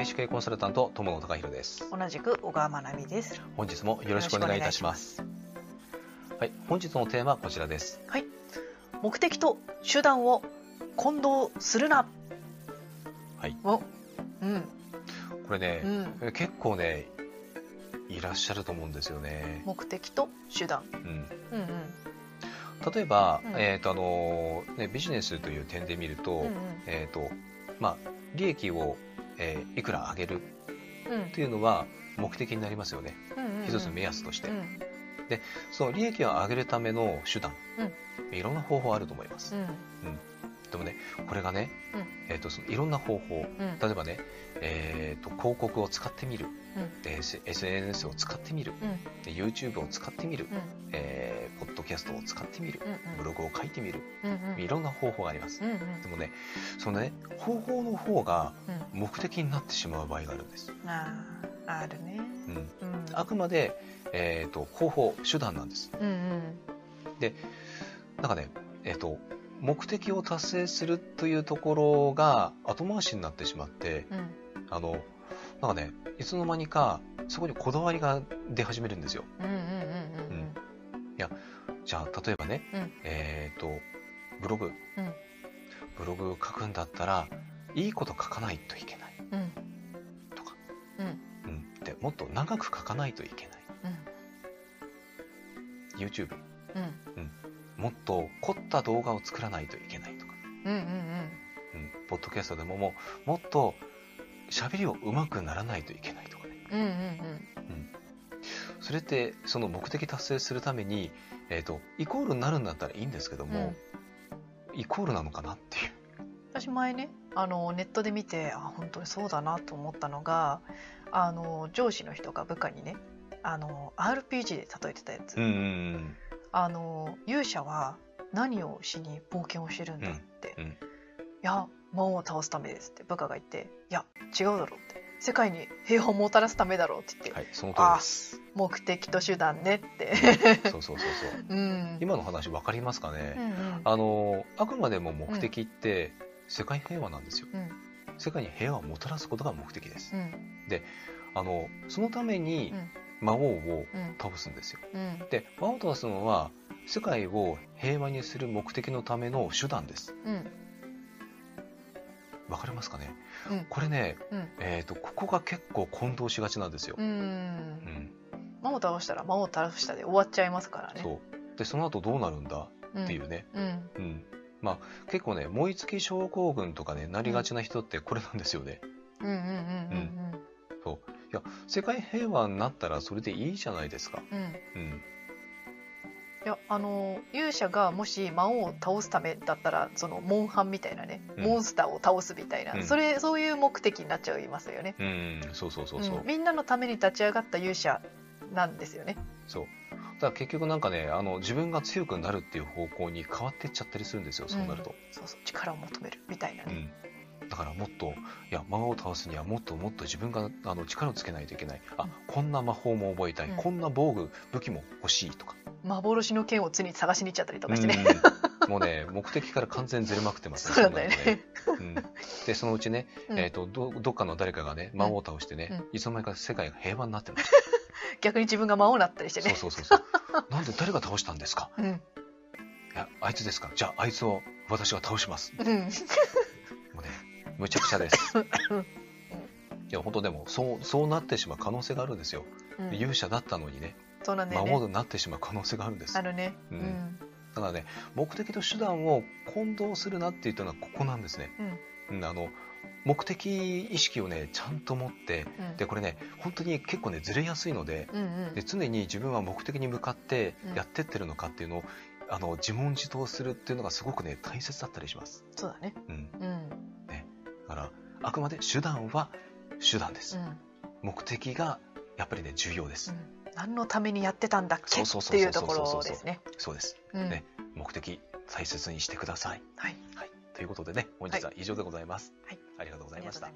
外資系コンサルタント友野隆弘です同じく小川真奈美です。本日もよろしくお願いいたしますはい本日のテーマはこちらですはい。目的と手段を混同するな。はいお、うん、これねう、ん。結構ねいらっしゃると思うんですよね、目的と手段。うん、うんうん。例えば、うんえっ、とあのねビジネスという点で見ると、うんうんえっ、とまあ利益を、えーいくら上げる？うん。というのは目的になりますよね。一つの目安として、うん。その利益を上げるための手段、いろんな方法あると思います、うんでもねこれがね、うん。えー、とそのいろんな方法うん。例えばね、えー、と広告を使ってみる、うん。で SNS を使ってみる。うん。で YouTube を使ってみる、うん。えーポッドキャストを使ってみる。うんブログを書いてみる。いろんな方法があります。でもねそのね方法の方がうん。目的になってしまう場合があるんです、あーあるね。うん、うん。あくまで、えー、と方法手段なんです。うんうん。なんかねえっ、と目的を達成するというところが後回しになってしまってうん。あのなんかねいつの間にかそこにこだわりが出始めるんですよ。うんうんうんうんじゃあ例えばね、うん。えっ、とブログ、うん。ブログを書くんだったらいいこと書かないといけない。とか、うん。うん、でもっと長く書かないといけない。うん。YouTube うんもっと凝った動画を作らないといけないとか、うんうんうん。うん、ポッドキャストでももうもっと喋りを上手くならないといけないとかね。うんうんうん。それってその目的達成するために、えー、とイコールになるんだったらいいんですけども、イコールなのかなっていう。私前ねあのネットで見てあ本当にそうだなと思ったのがあの上司の人が部下にねあの RPG で例えてたやつ、うんうんあの勇者は何をしに冒険をしてるんだって、うん。うん。いや魔王を倒すためですって部下が言っていや違うだろうって。世界に平和をもたらすためだろうって言って、はいその通りです。目的と手段ねって、そうそうそうそう。うん、今の話分かりますかね、うんうん。あのあくまでも目的って世界平和なんですよ。うん。世界に平和をもたらすことが目的です。うん。あのそのためにうん魔王をうん倒すんですよ。うん。で魔王を倒すのは世界を平和にする目的のための手段です。うん。わかりますかね？うん。これね、うん。えー、とここが結構混同しがちなんですよ、ううん。ん魔王倒したら魔王倒したで終わっちゃいますからね。そう。でその後どうなるんだ？うん。っていうね、うん。うん。まあ結構ね燃え尽き症候群とかねなりがちな人ってこれなんですよね、うんうんうん世界平和になったらそれでいいじゃないですか。うん。うん。うんいやあの勇者がもし魔王を倒すためだったらそのモンハンみたいなね、うん。モンスターを倒すみたいな、うん。それそういう目的になっちゃいますよね。うんそうそうそうそう、うん。みんなのために立ち上がった勇者なんですよね。そう。だから結局なんかねあの自分が強くなるっていう方向に変わってっちゃったりするんですよそうなると、そうそう。力を求めるみたいなね、うんだからもっといや魔王を倒すにはもっともっと自分があの力をつけないといけない。あ、うん。こんな魔法も覚えたい、うん。こんな防具武器も欲しいとか、幻の剣を常に探しに行っちゃったりとかしてね、うん。もうね目的から完全にずれまくってます そうなんだよそなるね。うん、でそのうちね、うん。えー、とどどっかの誰かがね魔王を倒してね、うん。いつの間にか世界が平和になってます、逆に自分が魔王になったりしてね。そうそうそうそう。なんで誰が倒したんですか？うん。いやあいつですか？じゃああいつを私が倒します。うんむちゃくちゃです。いや本当でもそうそうなってしまう可能性があるんですよ、うん。勇者だったのにね。そうなんだよねなってしまう可能性があるんです。あるね。ううん。んだからね目的と手段を混同するなって言ったのはここなんですね、うん。うん、あの目的意識をねちゃんと持ってうん。でこれね本当に結構ねずれやすいのでうんうん。で常に自分は目的に向かってうん。やってってるのかっていうのを、あの自問自答するっていうのがすごくね大切だったりします、そうだね。うん、うん。だから、あくまで手段は手段です。うん、目的がやっぱりね重要です、うん、何のためにやってたんだっけ？っていうところですね。そうです。ね目的大切にしてください。はい。はい。ということでね本日は以上でございます。はい。ありがとうございました。